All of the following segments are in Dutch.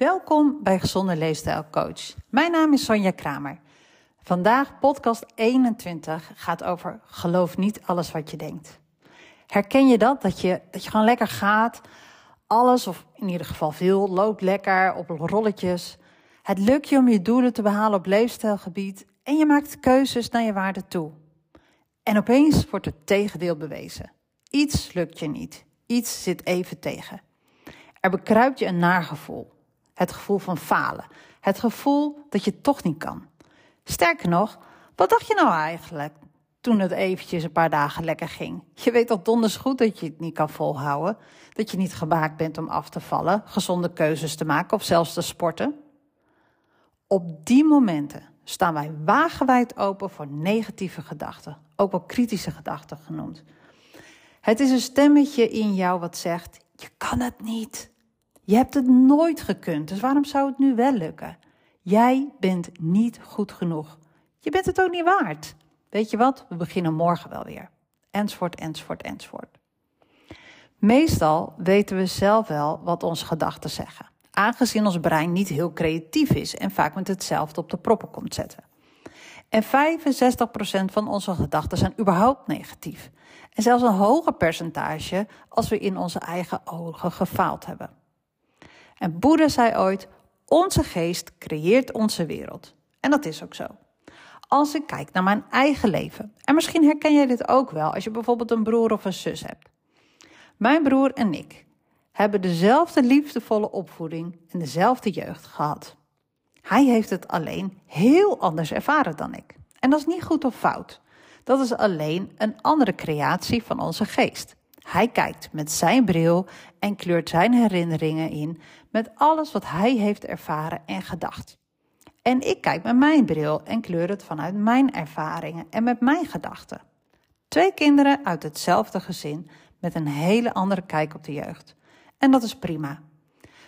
Welkom bij Gezonde Leefstijl Coach. Mijn naam is Sonja Kramer. Vandaag podcast 21 gaat over geloof niet alles wat je denkt. Herken je dat? Dat je, dat je gewoon lekker gaat, alles of in ieder geval veel loopt lekker op rolletjes. Het lukt je om je doelen te behalen op leefstijlgebied en je maakt keuzes naar je waarde toe. En opeens wordt het tegendeel bewezen. Iets lukt je niet. Iets zit even tegen. Er bekruipt je een nagevoel. Het gevoel van falen. Het gevoel dat je toch niet kan. Sterker nog, wat dacht je nou eigenlijk toen het eventjes een paar dagen lekker ging? Je weet al donders goed dat je het niet kan volhouden. Dat je niet gemaakt bent om af te vallen, gezonde keuzes te maken of zelfs te sporten. Op die momenten staan wij wagenwijd open voor negatieve gedachten, ook wel kritische gedachten genoemd. Het is een stemmetje in jou wat zegt: Je kan het niet. Je hebt het nooit gekund, dus waarom zou het nu wel lukken? Jij bent niet goed genoeg. Je bent het ook niet waard. Weet je wat? We beginnen morgen wel weer. Enzovoort, enzovoort, enzovoort. Meestal weten we zelf wel wat onze gedachten zeggen, aangezien ons brein niet heel creatief is en vaak met hetzelfde op de proppen komt zetten. En 65% van onze gedachten zijn überhaupt negatief. En zelfs een hoger percentage als we in onze eigen ogen gefaald hebben. En Boeddha zei ooit: Onze geest creëert onze wereld. En dat is ook zo. Als ik kijk naar mijn eigen leven, en misschien herken jij dit ook wel als je bijvoorbeeld een broer of een zus hebt. Mijn broer en ik hebben dezelfde liefdevolle opvoeding en dezelfde jeugd gehad. Hij heeft het alleen heel anders ervaren dan ik. En dat is niet goed of fout. Dat is alleen een andere creatie van onze geest. Hij kijkt met zijn bril en kleurt zijn herinneringen in met alles wat hij heeft ervaren en gedacht. En ik kijk met mijn bril en kleur het vanuit mijn ervaringen en met mijn gedachten. Twee kinderen uit hetzelfde gezin met een hele andere kijk op de jeugd. En dat is prima,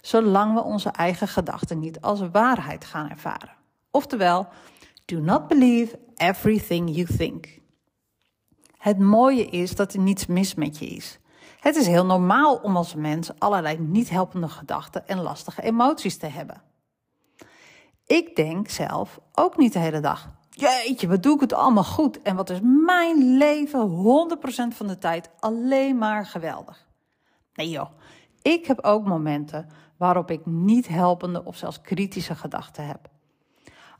zolang we onze eigen gedachten niet als waarheid gaan ervaren. Oftewel, do not believe everything you think. Het mooie is dat er niets mis met je is. Het is heel normaal om als mens allerlei niet helpende gedachten en lastige emoties te hebben. Ik denk zelf ook niet de hele dag. Jeetje, wat doe ik het allemaal goed? En wat is mijn leven 100% van de tijd alleen maar geweldig? Nee joh, ik heb ook momenten waarop ik niet helpende of zelfs kritische gedachten heb.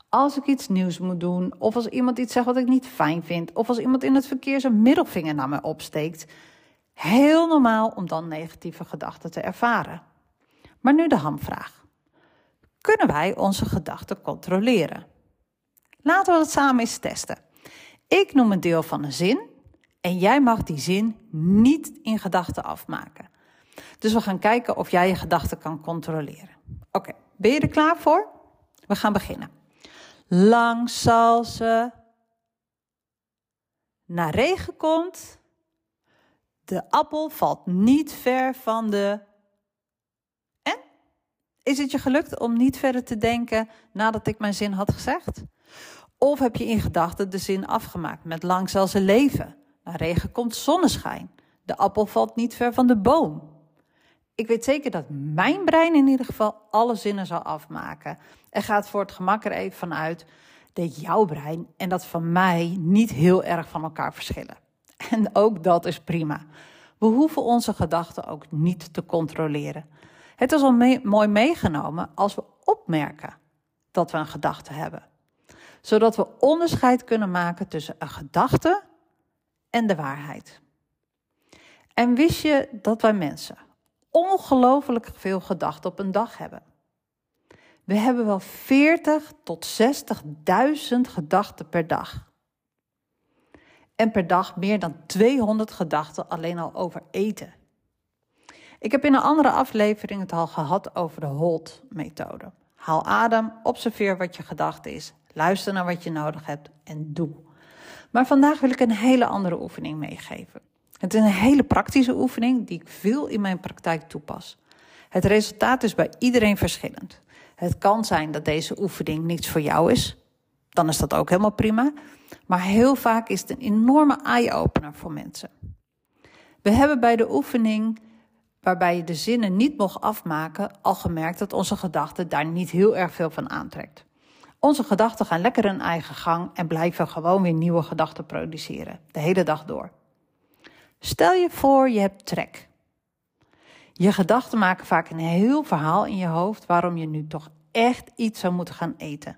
Als ik iets nieuws moet doen, of als iemand iets zegt wat ik niet fijn vind, of als iemand in het verkeer zijn middelvinger naar me opsteekt, heel normaal om dan negatieve gedachten te ervaren. Maar nu de hamvraag. Kunnen wij onze gedachten controleren? Laten we dat samen eens testen. Ik noem een deel van een zin en jij mag die zin niet in gedachten afmaken. Dus we gaan kijken of jij je gedachten kan controleren. Oké, ben je er klaar voor? We gaan beginnen. Lang zal ze naar regen komt. De appel valt niet ver van de. En? Is het je gelukt om niet verder te denken nadat ik mijn zin had gezegd? Of heb je in gedachten de zin afgemaakt met lang zal ze leven? Naar regen komt zonneschijn. De appel valt niet ver van de boom. Ik weet zeker dat mijn brein in ieder geval alle zinnen zal afmaken. Er gaat voor het gemak er even vanuit dat jouw brein en dat van mij niet heel erg van elkaar verschillen. En ook dat is prima. We hoeven onze gedachten ook niet te controleren. Het is al mooi meegenomen als we opmerken dat we een gedachte hebben, zodat we onderscheid kunnen maken tussen een gedachte en de waarheid. En wist je dat wij mensen ongelooflijk veel gedachten op een dag hebben? We hebben wel 40 tot 60.000 gedachten per dag. En per dag meer dan 200 gedachten alleen al over eten. Ik heb in een andere aflevering het al gehad over de HOLT-methode. Haal adem, observeer wat je gedachte is, luister naar wat je nodig hebt en doe. Maar vandaag wil ik een hele andere oefening meegeven. Het is een hele praktische oefening die ik veel in mijn praktijk toepas. Het resultaat is bij iedereen verschillend. Het kan zijn dat deze oefening niets voor jou is. Dan is dat ook helemaal prima. Maar heel vaak is het een enorme eye-opener voor mensen. We hebben bij de oefening waarbij je de zinnen niet mocht afmaken, al gemerkt dat onze gedachte daar niet heel erg veel van aantrekt. Onze gedachten gaan lekker hun eigen gang en blijven gewoon weer nieuwe gedachten produceren, de hele dag door. Stel je voor je hebt trek. Je gedachten maken vaak een heel verhaal in je hoofd waarom je nu toch echt iets zou moeten gaan eten.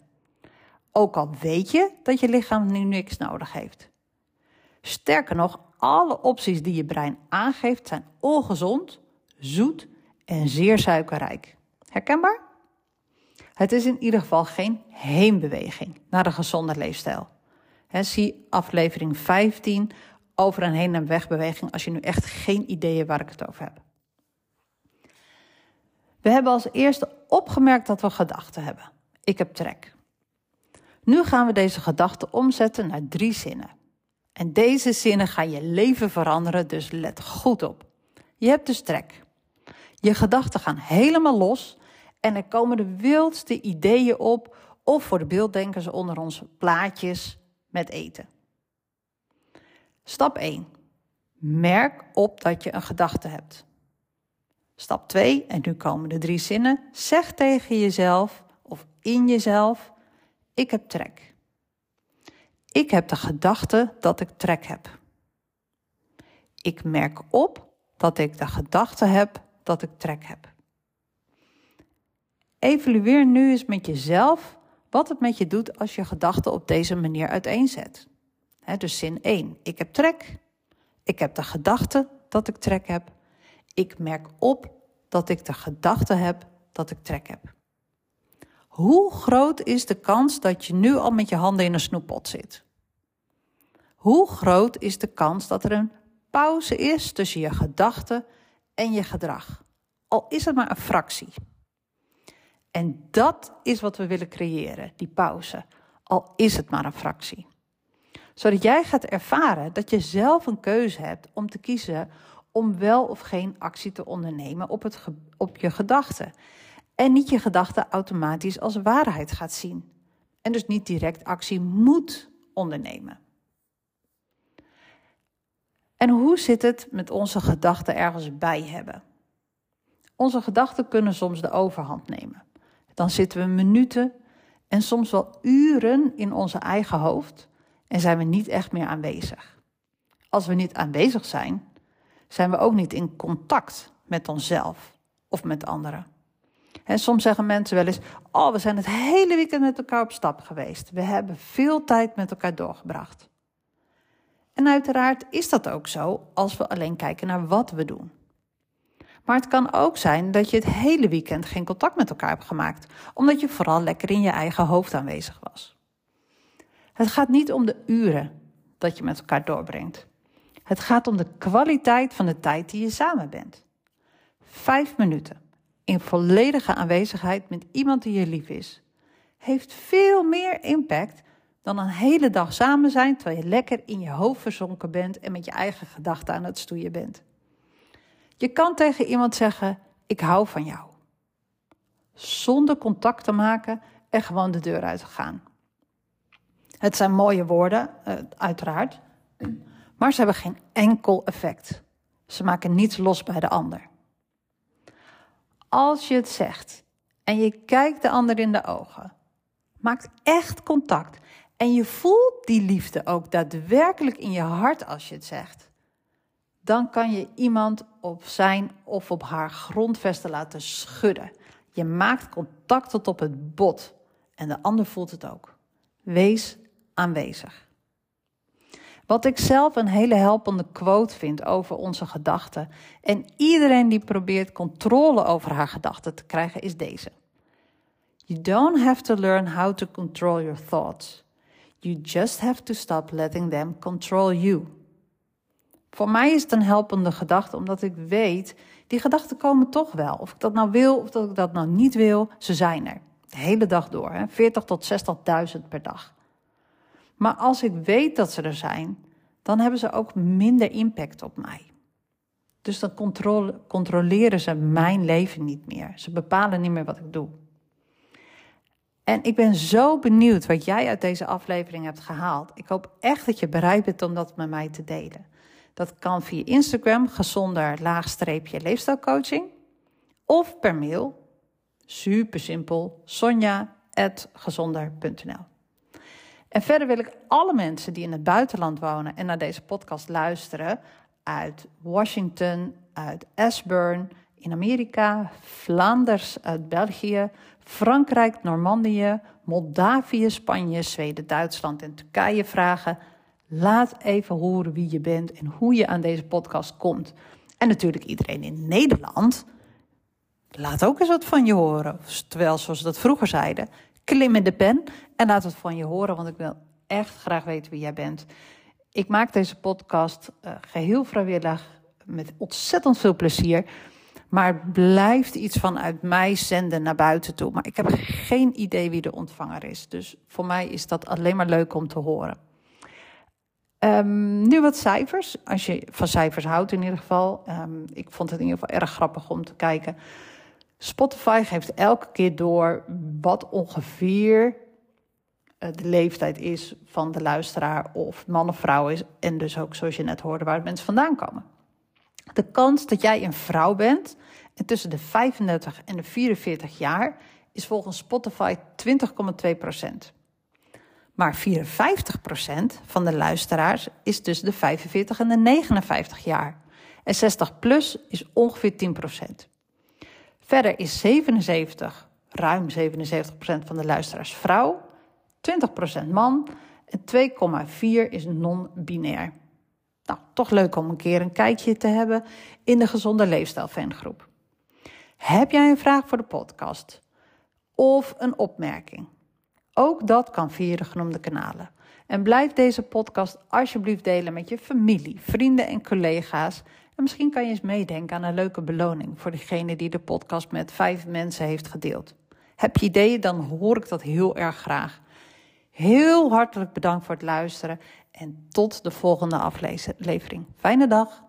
Ook al weet je dat je lichaam nu niks nodig heeft. Sterker nog, alle opties die je brein aangeeft zijn ongezond, zoet en zeer suikerrijk. Herkenbaar? Het is in ieder geval geen heenbeweging naar een gezonde leefstijl. zie aflevering 15 over een heen- en wegbeweging als je nu echt geen idee waar ik het over heb. We hebben als eerste opgemerkt dat we gedachten hebben. Ik heb trek. Nu gaan we deze gedachten omzetten naar drie zinnen. En deze zinnen gaan je leven veranderen, dus let goed op. Je hebt dus trek. Je gedachten gaan helemaal los en er komen de wildste ideeën op, of voor de beelddenkers onder onze plaatjes met eten. Stap 1. Merk op dat je een gedachte hebt. Stap 2, en nu komen de drie zinnen. Zeg tegen jezelf of in jezelf: Ik heb trek. Ik heb de gedachte dat ik trek heb. Ik merk op dat ik de gedachte heb dat ik trek heb. Evalueer nu eens met jezelf wat het met je doet als je gedachten op deze manier uiteenzet. Dus zin 1. Ik heb trek. Ik heb de gedachte dat ik trek heb. Ik merk op dat ik de gedachte heb dat ik trek heb. Hoe groot is de kans dat je nu al met je handen in een snoeppot zit? Hoe groot is de kans dat er een pauze is tussen je gedachten en je gedrag? Al is het maar een fractie. En dat is wat we willen creëren, die pauze. Al is het maar een fractie. Zodat jij gaat ervaren dat je zelf een keuze hebt om te kiezen om wel of geen actie te ondernemen op, het, op je gedachten. En niet je gedachten automatisch als waarheid gaat zien. En dus niet direct actie moet ondernemen. En hoe zit het met onze gedachten ergens bij hebben? Onze gedachten kunnen soms de overhand nemen. Dan zitten we minuten en soms wel uren in onze eigen hoofd en zijn we niet echt meer aanwezig. Als we niet aanwezig zijn, zijn we ook niet in contact met onszelf of met anderen. En soms zeggen mensen wel eens: Oh, we zijn het hele weekend met elkaar op stap geweest. We hebben veel tijd met elkaar doorgebracht. En uiteraard is dat ook zo als we alleen kijken naar wat we doen. Maar het kan ook zijn dat je het hele weekend geen contact met elkaar hebt gemaakt, omdat je vooral lekker in je eigen hoofd aanwezig was. Het gaat niet om de uren dat je met elkaar doorbrengt. Het gaat om de kwaliteit van de tijd die je samen bent. Vijf minuten in volledige aanwezigheid met iemand die je lief is, heeft veel meer impact dan een hele dag samen zijn terwijl je lekker in je hoofd verzonken bent en met je eigen gedachten aan het stoeien bent. Je kan tegen iemand zeggen: Ik hou van jou. Zonder contact te maken en gewoon de deur uit te gaan. Het zijn mooie woorden, uh, uiteraard, maar ze hebben geen enkel effect. Ze maken niets los bij de ander. Als je het zegt en je kijkt de ander in de ogen, maakt echt contact en je voelt die liefde ook daadwerkelijk in je hart als je het zegt, dan kan je iemand op zijn of op haar grondvesten laten schudden. Je maakt contact tot op het bot en de ander voelt het ook. Wees aanwezig. Wat ik zelf een hele helpende quote vind over onze gedachten en iedereen die probeert controle over haar gedachten te krijgen is deze. You don't have to learn how to control your thoughts. You just have to stop letting them control you. Voor mij is het een helpende gedachte, omdat ik weet, die gedachten komen toch wel. Of ik dat nou wil of dat ik dat nou niet wil, ze zijn er. De hele dag door, hè? 40 tot 60.000 per dag. Maar als ik weet dat ze er zijn, dan hebben ze ook minder impact op mij. Dus dan controleren ze mijn leven niet meer. Ze bepalen niet meer wat ik doe. En ik ben zo benieuwd wat jij uit deze aflevering hebt gehaald. Ik hoop echt dat je bereid bent om dat met mij te delen. Dat kan via Instagram, gezonder laagstreepje leefstijlcoaching. Of per mail, super simpel, sonja.gezonder.nl. En verder wil ik alle mensen die in het buitenland wonen en naar deze podcast luisteren, uit Washington, uit Ashburn, in Amerika, Vlaanders, uit België, Frankrijk, Normandië, Moldavië, Spanje, Zweden, Duitsland en Turkije vragen. Laat even horen wie je bent en hoe je aan deze podcast komt. En natuurlijk iedereen in Nederland. Laat ook eens wat van je horen. Terwijl, zoals we dat vroeger zeiden, klim in de pen en laat het van je horen, want ik wil echt graag weten wie jij bent. Ik maak deze podcast uh, geheel vrijwillig, met ontzettend veel plezier. Maar het blijft iets vanuit mij zenden naar buiten toe. Maar ik heb geen idee wie de ontvanger is. Dus voor mij is dat alleen maar leuk om te horen. Um, nu wat cijfers. Als je van cijfers houdt in ieder geval. Um, ik vond het in ieder geval erg grappig om te kijken. Spotify geeft elke keer door wat ongeveer eh, de leeftijd is van de luisteraar of man of vrouw is. En dus ook, zoals je net hoorde, waar mensen vandaan komen. De kans dat jij een vrouw bent en tussen de 35 en de 44 jaar is volgens Spotify 20,2 procent. Maar 54 procent van de luisteraars is tussen de 45 en de 59 jaar. En 60 plus is ongeveer 10 procent. Verder is 77, ruim 77 procent van de luisteraars vrouw, 20 procent man en 2,4 is non-binair. Nou, toch leuk om een keer een kijkje te hebben in de Gezonde Leefstijl fangroep. Heb jij een vraag voor de podcast? Of een opmerking? Ook dat kan via de genoemde kanalen. En blijf deze podcast alsjeblieft delen met je familie, vrienden en collega's. En misschien kan je eens meedenken aan een leuke beloning voor degene die de podcast met vijf mensen heeft gedeeld. Heb je ideeën, dan hoor ik dat heel erg graag. Heel hartelijk bedankt voor het luisteren en tot de volgende aflevering. Fijne dag.